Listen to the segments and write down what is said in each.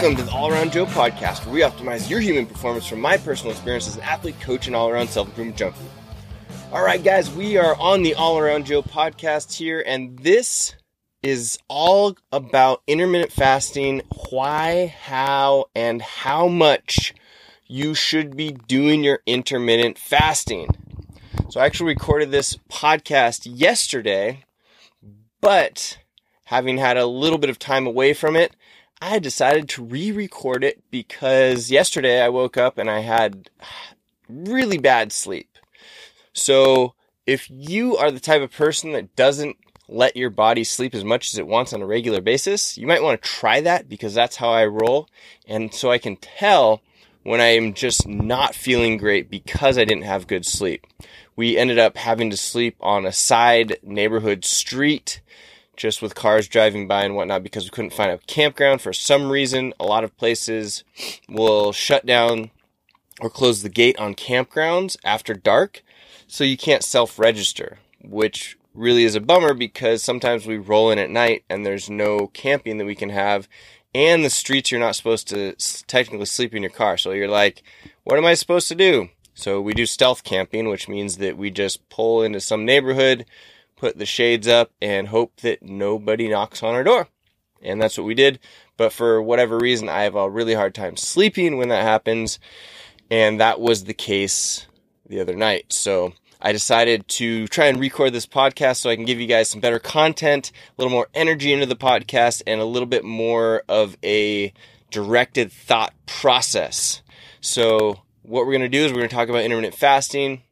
Welcome to the All Around Joe podcast, where we optimize your human performance from my personal experience as an athlete, coach, and all around self improvement junkie. All right, guys, we are on the All Around Joe podcast here, and this is all about intermittent fasting why, how, and how much you should be doing your intermittent fasting. So, I actually recorded this podcast yesterday, but having had a little bit of time away from it, I decided to re record it because yesterday I woke up and I had really bad sleep. So, if you are the type of person that doesn't let your body sleep as much as it wants on a regular basis, you might want to try that because that's how I roll. And so I can tell when I am just not feeling great because I didn't have good sleep. We ended up having to sleep on a side neighborhood street just with cars driving by and whatnot because we couldn't find a campground for some reason. A lot of places will shut down or close the gate on campgrounds after dark, so you can't self register, which really is a bummer because sometimes we roll in at night and there's no camping that we can have. And the streets, you're not supposed to technically sleep in your car. So you're like, what am I supposed to do? So we do stealth camping, which means that we just pull into some neighborhood, put the shades up, and hope that nobody knocks on our door. And that's what we did. But for whatever reason, I have a really hard time sleeping when that happens. And that was the case the other night. So I decided to try and record this podcast so I can give you guys some better content, a little more energy into the podcast, and a little bit more of a directed thought process. So, what we're going to do is we're going to talk about intermittent fasting.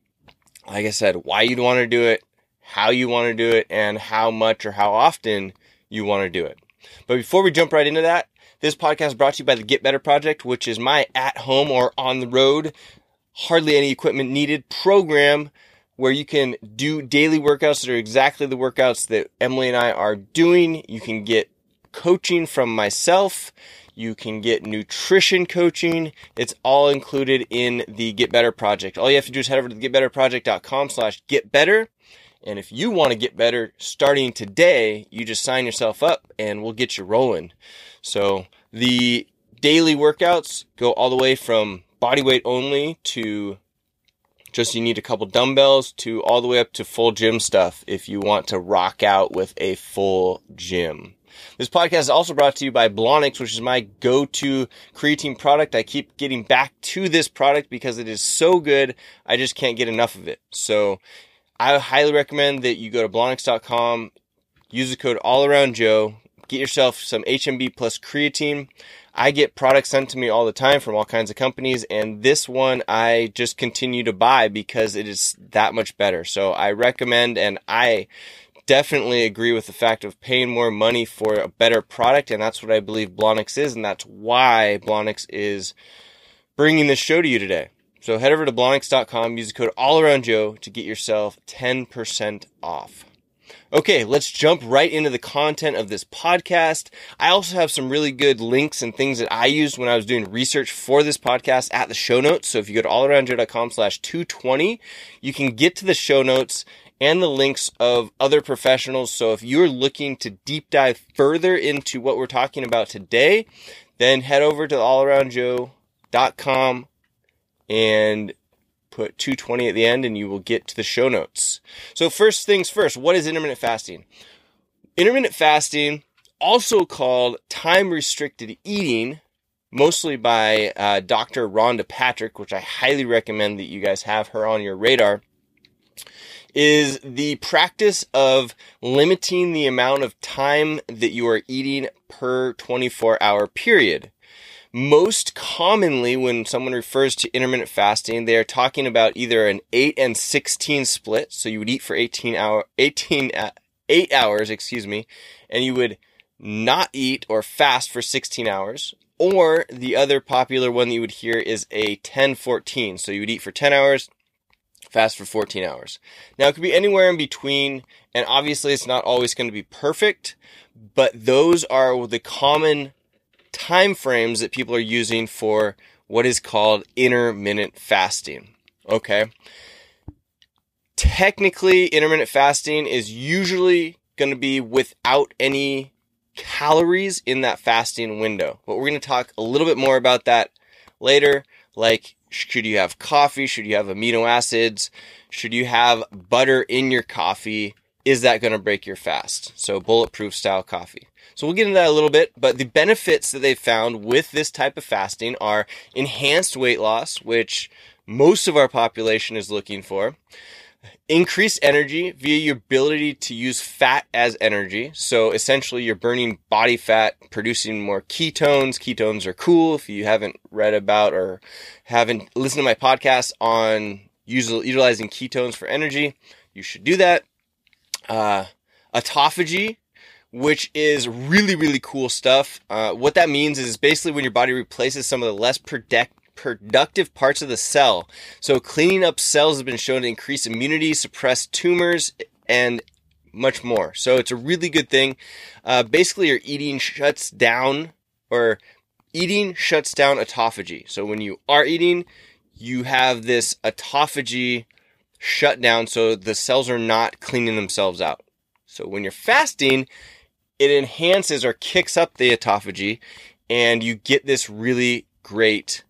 Like I said, why you'd want to do it, how you want to do it, and how much or how often you want to do it. But before we jump right into that, this podcast is brought to you by the Get Better Project, which is my at home or on the road, hardly any equipment needed program where you can do daily workouts that are exactly the workouts that Emily and I are doing. You can get coaching from myself. You can get nutrition coaching. It's all included in the Get Better Project. All you have to do is head over to getbetterproject.com slash get better and if you want to get better starting today, you just sign yourself up and we'll get you rolling. So the daily workouts go all the way from body weight only to just you need a couple dumbbells to all the way up to full gym stuff if you want to rock out with a full gym. This podcast is also brought to you by Blonyx, which is my go-to creatine product. I keep getting back to this product because it is so good. I just can't get enough of it. So I highly recommend that you go to blonyx.com, use the code all around Joe, get yourself some HMB plus creatine. I get products sent to me all the time from all kinds of companies, and this one I just continue to buy because it is that much better. So I recommend, and I definitely agree with the fact of paying more money for a better product, and that's what I believe Blonyx is, and that's why Blonyx is bringing this show to you today. So head over to blonyx.com, use the code allaroundjoe to get yourself 10% off. Okay, let's jump right into the content of this podcast. I also have some really good links and things that I used when I was doing research for this podcast at the show notes. So if you go to allaroundjoe.com slash 220, you can get to the show notes and the links of other professionals. So if you're looking to deep dive further into what we're talking about today, then head over to allaroundjoe.com and put 220 at the end and you will get to the show notes. So first things first, what is intermittent fasting? Intermittent fasting, also called time restricted eating, mostly by uh, Dr. Rhonda Patrick, which I highly recommend that you guys have her on your radar, is the practice of limiting the amount of time that you are eating per 24 hour period. Most commonly, when someone refers to intermittent fasting, they are talking about either an 8 and 16 split. So you would eat for 18 hour, 18, uh, 8 hours, excuse me, and you would not eat or fast for 16 hours. Or the other popular one that you would hear is a 10 14. So you would eat for 10 hours, fast for 14 hours. Now it could be anywhere in between, and obviously it's not always going to be perfect, but those are the common time frames that people are using for what is called intermittent fasting. Okay. Technically, intermittent fasting is usually going to be without any calories in that fasting window. But we're going to talk a little bit more about that later. Like, should you have coffee? Should you have amino acids? Should you have butter in your coffee? Is that going to break your fast? So, bulletproof style coffee. So, we'll get into that a little bit. But the benefits that they've found with this type of fasting are enhanced weight loss, which most of our population is looking for Increased energy via your ability to use fat as energy. So essentially, you're burning body fat, producing more ketones. Ketones are cool. If you haven't read about or haven't listened to my podcast on utilizing ketones for energy, you should do that. Uh, autophagy, which is really, really cool stuff. Uh, what that means is basically when your body replaces some of the less protect productive parts of the cell. So cleaning up cells has been shown to increase immunity, suppress tumors, and much more. So it's a really good thing. Uh, basically, your eating shuts down, or eating shuts down autophagy. So when you are eating, you have this autophagy shut down, so the cells are not cleaning themselves out. So when you're fasting, it enhances or kicks up the autophagy, and you get this really great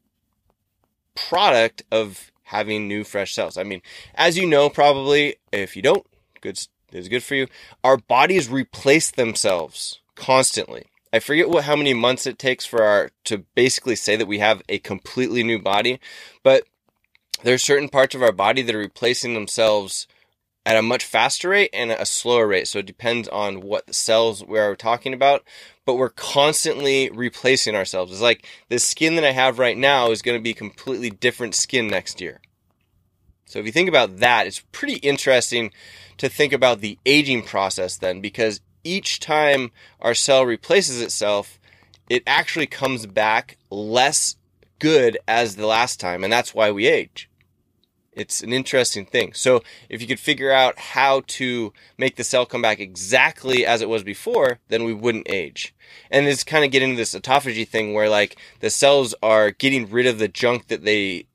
product of having new fresh cells. I mean, as you know, probably if you don't, good is good for you. Our bodies replace themselves constantly. I forget what how many months it takes for our to basically say that we have a completely new body, but there's certain parts of our body that are replacing themselves at a much faster rate and a slower rate. So it depends on what cells we're talking about, but we're constantly replacing ourselves. It's like the skin that I have right now is going to be completely different skin next year. So if you think about that, it's pretty interesting to think about the aging process then because each time our cell replaces itself, it actually comes back less good as the last time. And that's why we age. It's an interesting thing. So if you could figure out how to make the cell come back exactly as it was before, then we wouldn't age. And it's kind of getting this autophagy thing where like the cells are getting rid of the junk that they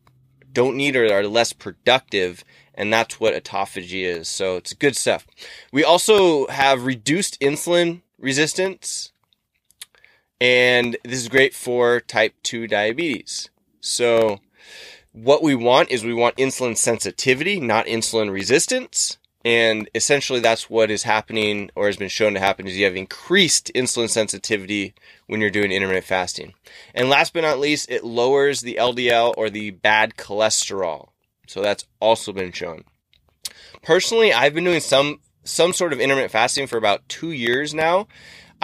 don't need or are less productive. And that's what autophagy is. So it's good stuff. We also have reduced insulin resistance. And this is great for type 2 diabetes. So what we want is we want insulin sensitivity, not insulin resistance. And essentially that's what is happening or has been shown to happen is you have increased insulin sensitivity when you're doing intermittent fasting. And last but not least, it lowers the LDL or the bad cholesterol. So that's also been shown. Personally, I've been doing some some sort of intermittent fasting for about 2 years now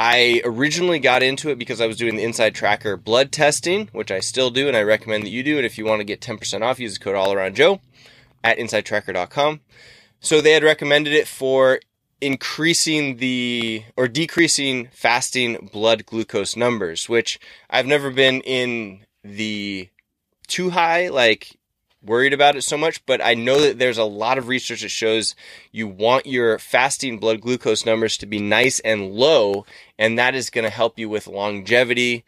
I originally got into it because I was doing the Inside Tracker blood testing, which I still do, and I recommend that you do it. If you want to get 10% off, use the code AllAroundJoe at InsideTracker.com. So they had recommended it for increasing the or decreasing fasting blood glucose numbers, which I've never been in the too high, like worried about it so much, but I know that there's a lot of research that shows you want your fasting blood glucose numbers to be nice and low, and that is going to help you with longevity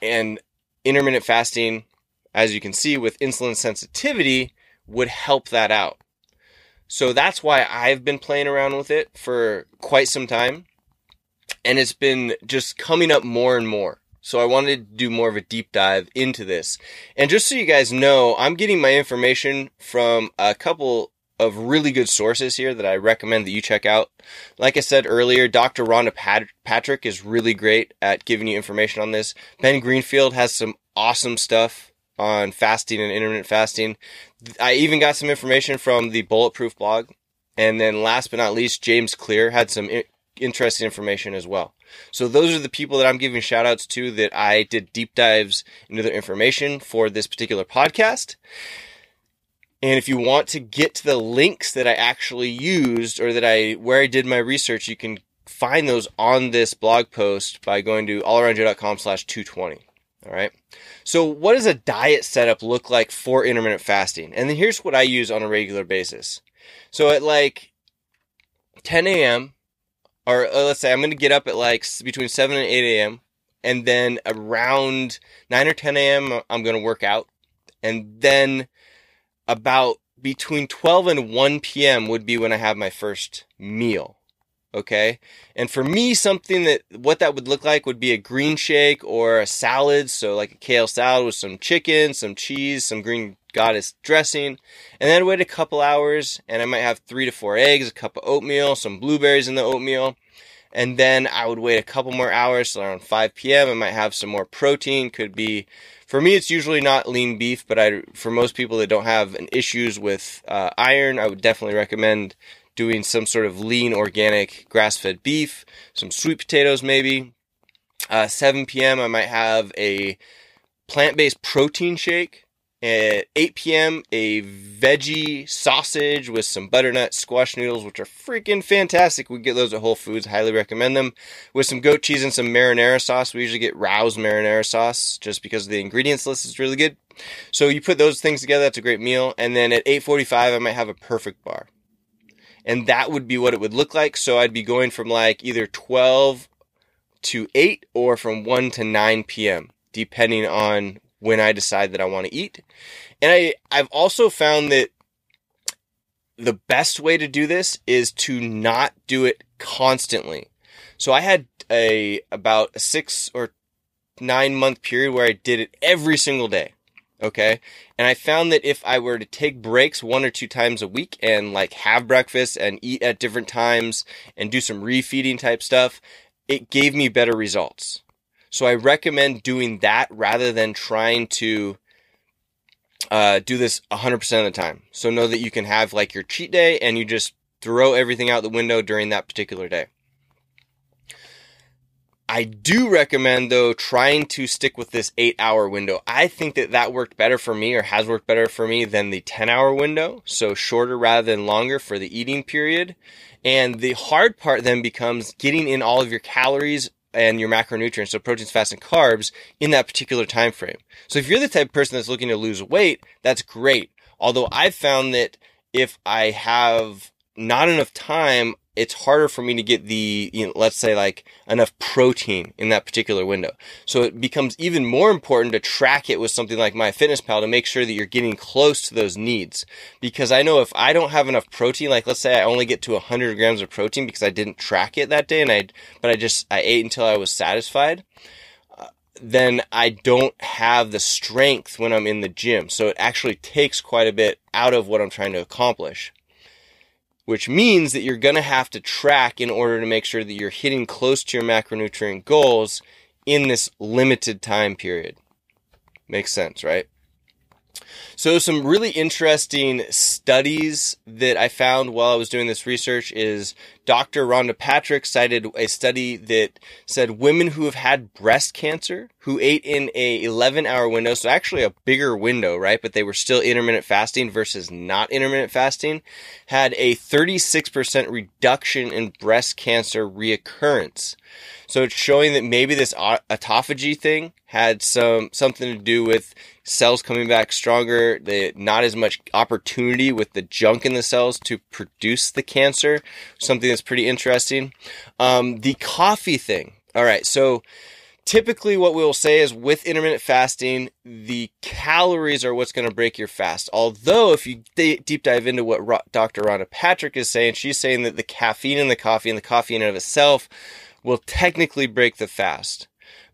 and intermittent fasting, as you can see with insulin sensitivity, would help that out. So that's why I've been playing around with it for quite some time. And it's been just coming up more and more. So I wanted to do more of a deep dive into this. And just so you guys know, I'm getting my information from a couple of really good sources here that I recommend that you check out. Like I said earlier, Dr. Rhonda Pat- Patrick is really great at giving you information on this. Ben Greenfield has some awesome stuff on fasting and intermittent fasting. I even got some information from the Bulletproof blog. And then last but not least, James Clear had some interesting information as well. So those are the people that I'm giving shout outs to that I did deep dives into their information for this particular podcast. And if you want to get to the links that I actually used or that I where I did my research, you can find those on this blog post by going to allaroundjoe.com slash 220. All right. So what does a diet setup look like for intermittent fasting? And then here's what I use on a regular basis. So at like 10 a.m., or uh, let's say I'm going to get up at like between 7 and 8 a.m. And then around 9 or 10 a.m., I'm going to work out. And then about between 12 and 1 p.m. would be when I have my first meal. Okay. And for me, something that what that would look like would be a green shake or a salad. So like a kale salad with some chicken, some cheese, some green goddess dressing. And then wait a couple hours and I might have three to four eggs, a cup of oatmeal, some blueberries in the oatmeal. And then I would wait a couple more hours, so around 5 p.m. I might have some more protein. Could be, for me, it's usually not lean beef, but I, for most people that don't have an issues with uh, iron, I would definitely recommend doing some sort of lean organic grass-fed beef, some sweet potatoes maybe. Uh, 7 p.m. I might have a plant-based protein shake. At 8 p.m., a veggie sausage with some butternut squash noodles, which are freaking fantastic. We get those at Whole Foods. Highly recommend them. With some goat cheese and some marinara sauce. We usually get Rao's marinara sauce just because the ingredients list is really good. So you put those things together, that's a great meal. And then at 8:45, I might have a perfect bar and that would be what it would look like. So I'd be going from like either 12 to 8 or from 1 to 9 p.m., depending on when I decide that I want to eat. And I, I've also found that the best way to do this is to not do it constantly. So I had a about a six or nine month period where I did it every single day. Okay. And I found that if I were to take breaks one or two times a week and like have breakfast and eat at different times and do some refeeding type stuff, it gave me better results. So I recommend doing that rather than trying to uh, do this 100% of the time. So know that you can have like your cheat day and you just throw everything out the window during that particular day. I do recommend though trying to stick with this eight hour window. I think that that worked better for me or has worked better for me than the 10 hour window. So shorter rather than longer for the eating period. And the hard part then becomes getting in all of your calories and your macronutrients, so proteins, fats, and carbs in that particular time frame. So if you're the type of person that's looking to lose weight, that's great. Although I've found that if I have not enough time, it's harder for me to get the, you know, let's say like enough protein in that particular window. So it becomes even more important to track it with something like MyFitnessPal to make sure that you're getting close to those needs. Because I know if I don't have enough protein, like let's say I only get to 100 grams of protein because I didn't track it that day and I, but I just, I ate until I was satisfied uh, then I don't have the strength when I'm in the gym. So it actually takes quite a bit out of what I'm trying to accomplish which means that you're going to have to track in order to make sure that you're hitting close to your macronutrient goals in this limited time period. Makes sense, right? So some really interesting studies that I found while I was doing this research is Dr. Rhonda Patrick cited a study that said women who have had breast cancer who ate in a 11 hour window, so actually a bigger window, right? But they were still intermittent fasting versus not intermittent fasting, had a 36% reduction in breast cancer reoccurrence. So it's showing that maybe this autophagy thing had some something to do with cells coming back stronger, the not as much opportunity with the junk in the cells to produce the cancer. Something that's pretty interesting. Um, the coffee thing. All right, so typically what we'll say is with intermittent fasting, the calories are what's going to break your fast. Although if you deep dive into what Dr. Rhonda Patrick is saying, she's saying that the caffeine in the coffee and the coffee in and of itself will technically break the fast.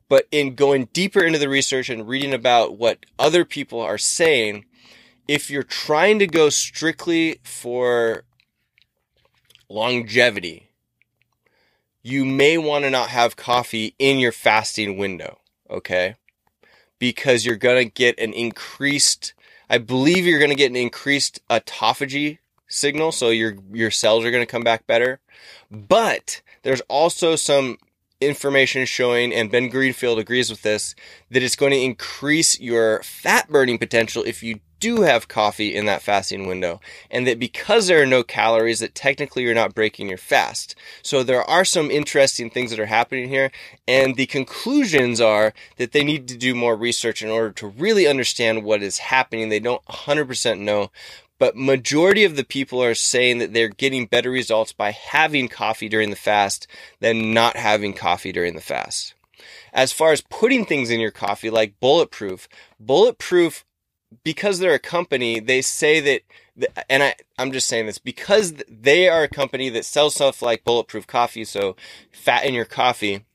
But in going deeper into the research and reading about what other people are saying, if you're trying to go strictly for longevity, you may want to not have coffee in your fasting window, okay? Because you're going to get an increased, I believe you're going to get an increased autophagy signal, so your your cells are going to come back better. But there's also some information showing, and Ben Greenfield agrees with this, that it's going to increase your fat burning potential if you do have coffee in that fasting window. And that because there are no calories, that technically you're not breaking your fast. So there are some interesting things that are happening here. And the conclusions are that they need to do more research in order to really understand what is happening. They don't 100% know but majority of the people are saying that they're getting better results by having coffee during the fast than not having coffee during the fast. As far as putting things in your coffee like bulletproof, bulletproof because they're a company, they say that and I, I'm just saying this because they are a company that sells stuff like bulletproof coffee, so fat in your coffee.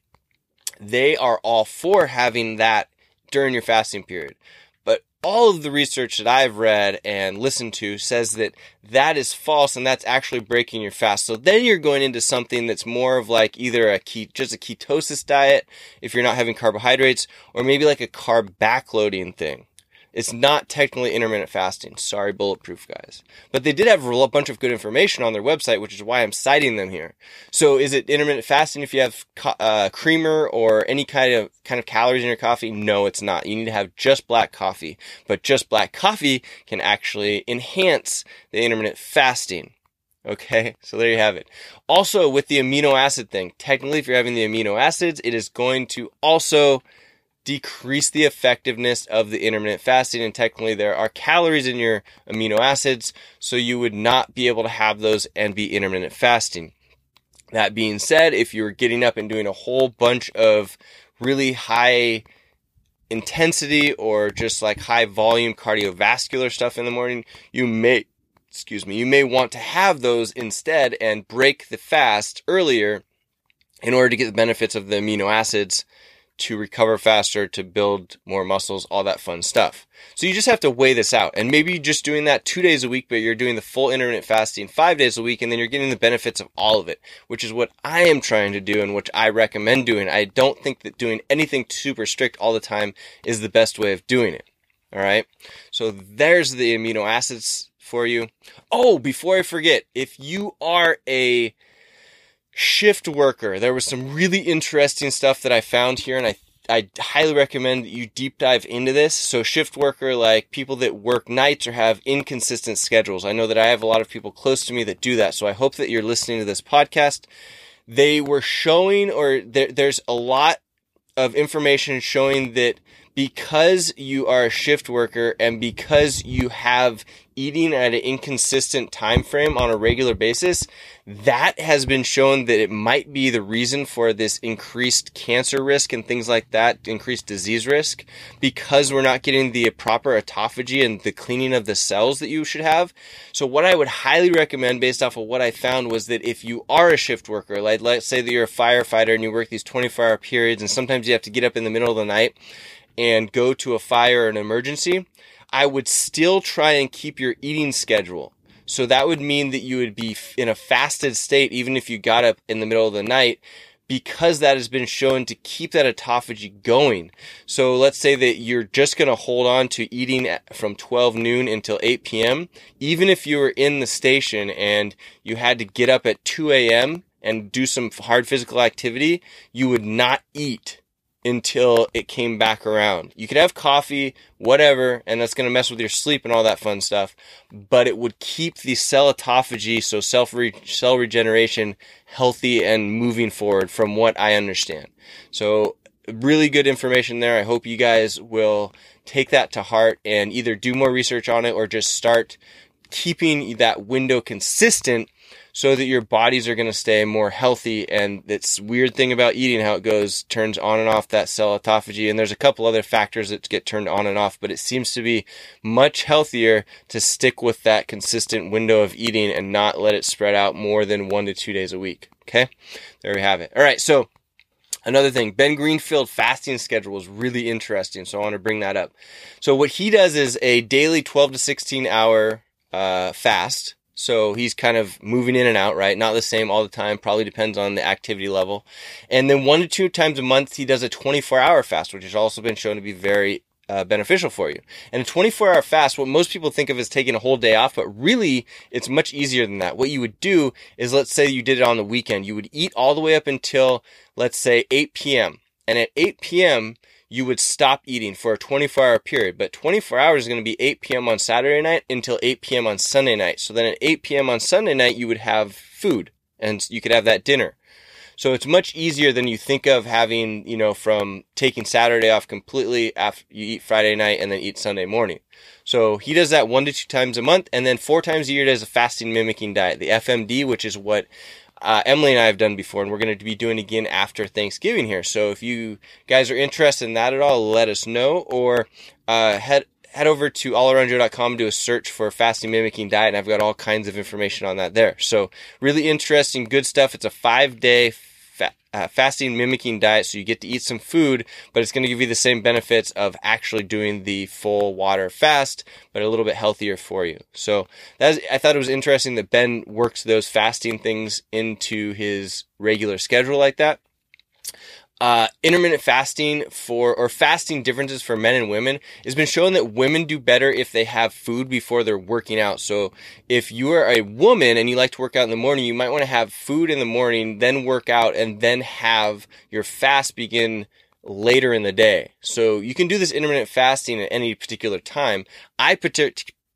They are all for having that during your fasting period. All of the research that I've read and listened to says that that is false and that's actually breaking your fast. So then you're going into something that's more of like either a just a ketosis diet if you're not having carbohydrates or maybe like a carb backloading thing. It's not technically intermittent fasting. Sorry, Bulletproof guys. But they did have a bunch of good information on their website, which is why I'm citing them here. So is it intermittent fasting if you have uh, creamer or any kind of kind of calories in your coffee? No, it's not. You need to have just black coffee. But just black coffee can actually enhance the intermittent fasting. Okay, so there you have it. Also, with the amino acid thing, technically, if you're having the amino acids, it is going to also decrease the effectiveness of the intermittent fasting. And technically, there are calories in your amino acids, so you would not be able to have those and be intermittent fasting. That being said, if you're getting up and doing a whole bunch of really high intensity or just like high volume cardiovascular stuff in the morning, you may, excuse me, you may want to have those instead and break the fast earlier in order to get the benefits of the amino acids to recover faster, to build more muscles, all that fun stuff. So you just have to weigh this out. And maybe you're just doing that two days a week, but you're doing the full intermittent fasting five days a week, and then you're getting the benefits of all of it, which is what I am trying to do and which I recommend doing. I don't think that doing anything super strict all the time is the best way of doing it. All right. So there's the amino acids for you. Oh, before I forget, if you are a shift worker. There was some really interesting stuff that I found here, and I I highly recommend that you deep dive into this. So shift worker, like people that work nights or have inconsistent schedules. I know that I have a lot of people close to me that do that. So I hope that you're listening to this podcast. They were showing, or there, there's a lot of information showing that because you are a shift worker and because you have eating at an inconsistent time frame on a regular basis, that has been shown that it might be the reason for this increased cancer risk and things like that, increased disease risk, because we're not getting the proper autophagy and the cleaning of the cells that you should have. So what I would highly recommend based off of what I found was that if you are a shift worker, like let's say that you're a firefighter and you work these 24 hour periods and sometimes you have to get up in the middle of the night and go to a fire or an emergency, I would still try and keep your eating schedule. So that would mean that you would be in a fasted state even if you got up in the middle of the night because that has been shown to keep that autophagy going. So let's say that you're just going to hold on to eating from 12 noon until 8 p.m. Even if you were in the station and you had to get up at 2 a.m. and do some hard physical activity, you would not eat until it came back around. You could have coffee, whatever, and that's going to mess with your sleep and all that fun stuff, but it would keep the cell autophagy, so self re- cell regeneration, healthy and moving forward from what I understand. So really good information there. I hope you guys will take that to heart and either do more research on it or just start keeping that window consistent so that your bodies are going to stay more healthy. And this weird thing about eating, how it goes, turns on and off that cell autophagy. And there's a couple other factors that get turned on and off, but it seems to be much healthier to stick with that consistent window of eating and not let it spread out more than one to two days a week. Okay. There we have it. All right. So Another thing, Ben Greenfield fasting schedule is really interesting, so I want to bring that up. So what he does is a daily 12 to 16 hour uh, fast so he's kind of moving in and out, right? Not the same all the time. Probably depends on the activity level. And then one to two times a month, he does a 24 hour fast, which has also been shown to be very uh, beneficial for you. And a 24 hour fast, what most people think of as taking a whole day off, but really it's much easier than that. What you would do is let's say you did it on the weekend. You would eat all the way up until, let's say 8 p.m. And at 8 p.m., you would stop eating for a 24 hour period. But 24 hours is going to be 8 p.m. on Saturday night until 8 p.m. on Sunday night. So then at 8 p.m. on Sunday night, you would have food and you could have that dinner. So it's much easier than you think of having, you know, from taking Saturday off completely after you eat Friday night and then eat Sunday morning. So he does that one to two times a month and then four times a year does a fasting mimicking diet, the FMD, which is what uh, Emily and I have done before, and we're going to be doing again after Thanksgiving here. So if you guys are interested in that at all, let us know, or uh, head head over to allaroundjoe.com, do a search for fasting mimicking diet, and I've got all kinds of information on that there. So really interesting, good stuff. It's a five day fa- uh, fasting mimicking diet, so you get to eat some food, but it's going to give you the same benefits of actually doing the full water fast, but a little bit healthier for you. So that's, I thought it was interesting that Ben works those fasting things into his regular schedule like that uh, intermittent fasting for or fasting differences for men and women has been shown that women do better if they have food before they're working out. So if you are a woman and you like to work out in the morning, you might want to have food in the morning, then work out, and then have your fast begin later in the day. So you can do this intermittent fasting at any particular time. I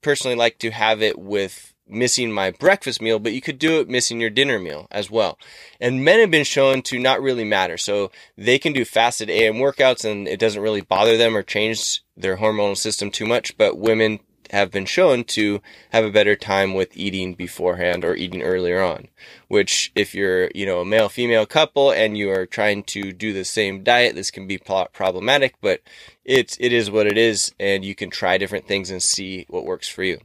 personally like to have it with missing my breakfast meal, but you could do it missing your dinner meal as well. And men have been shown to not really matter. So they can do fasted AM workouts and it doesn't really bother them or change their hormonal system too much. But women have been shown to have a better time with eating beforehand or eating earlier on. Which, if you're, you know, a male female couple and you are trying to do the same diet, this can be problematic, but it's, it is what it is. And you can try different things and see what works for you.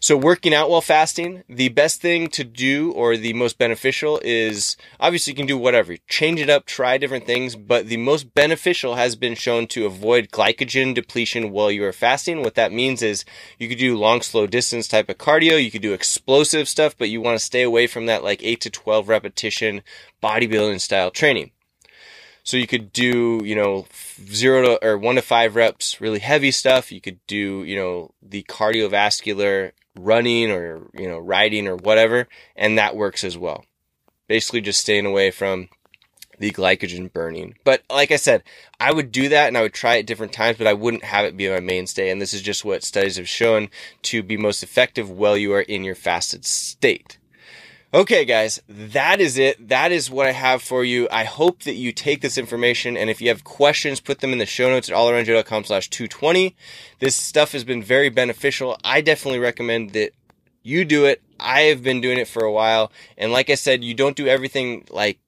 So working out while fasting, the best thing to do or the most beneficial is obviously you can do whatever. Change it up, try different things, but the most beneficial has been shown to avoid glycogen depletion while you are fasting. What that means is you could do long, slow distance type of cardio. You could do explosive stuff, but you want to stay away from that like 8 to 12 repetition bodybuilding style training. So you could do, you know, zero to or one to five reps, really heavy stuff. You could do, you know, the cardiovascular running or, you know, riding or whatever. And that works as well. Basically just staying away from the glycogen burning. But like I said, I would do that and I would try it different times, but I wouldn't have it be my mainstay. And this is just what studies have shown to be most effective while you are in your fasted state. Okay, guys, that is it. That is what I have for you. I hope that you take this information and if you have questions, put them in the show notes at allaroundjoe.com slash 220. This stuff has been very beneficial. I definitely recommend that you do it. I have been doing it for a while. And like I said, you don't do everything like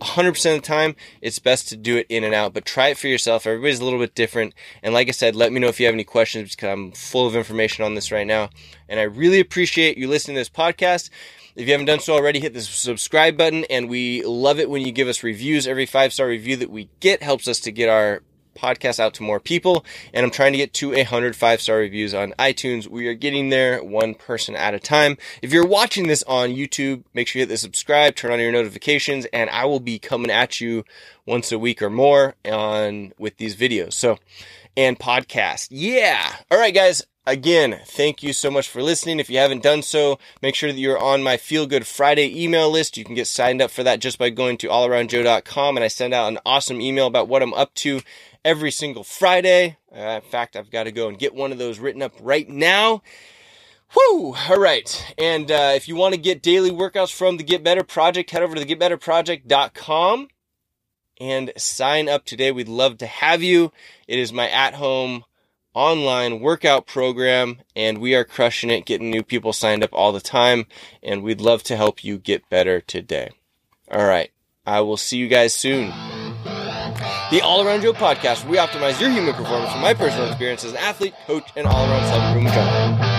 100% of the time, it's best to do it in and out, but try it for yourself. Everybody's a little bit different. And like I said, let me know if you have any questions because I'm full of information on this right now. And I really appreciate you listening to this podcast. If you haven't done so already, hit the subscribe button. And we love it when you give us reviews. Every five star review that we get helps us to get our podcast out to more people. And I'm trying to get to a hundred five star reviews on iTunes. We are getting there one person at a time. If you're watching this on YouTube, make sure you hit the subscribe, turn on your notifications, and I will be coming at you once a week or more on with these videos. So, and podcast. Yeah. All right, guys. Again, thank you so much for listening. If you haven't done so, make sure that you're on my Feel Good Friday email list. You can get signed up for that just by going to allaroundjoe.com and I send out an awesome email about what I'm up to every single Friday. Uh, in fact, I've got to go and get one of those written up right now. Whoo! All right. And uh, if you want to get daily workouts from the Get Better Project, head over to getbetterproject.com and sign up today. We'd love to have you. It is my at home online workout program and we are crushing it, getting new people signed up all the time. And we'd love to help you get better today. All right. I will see you guys soon. The All Around Joe podcast, we optimize your human performance from my personal experience as an athlete, coach, and all around self improvement junkie.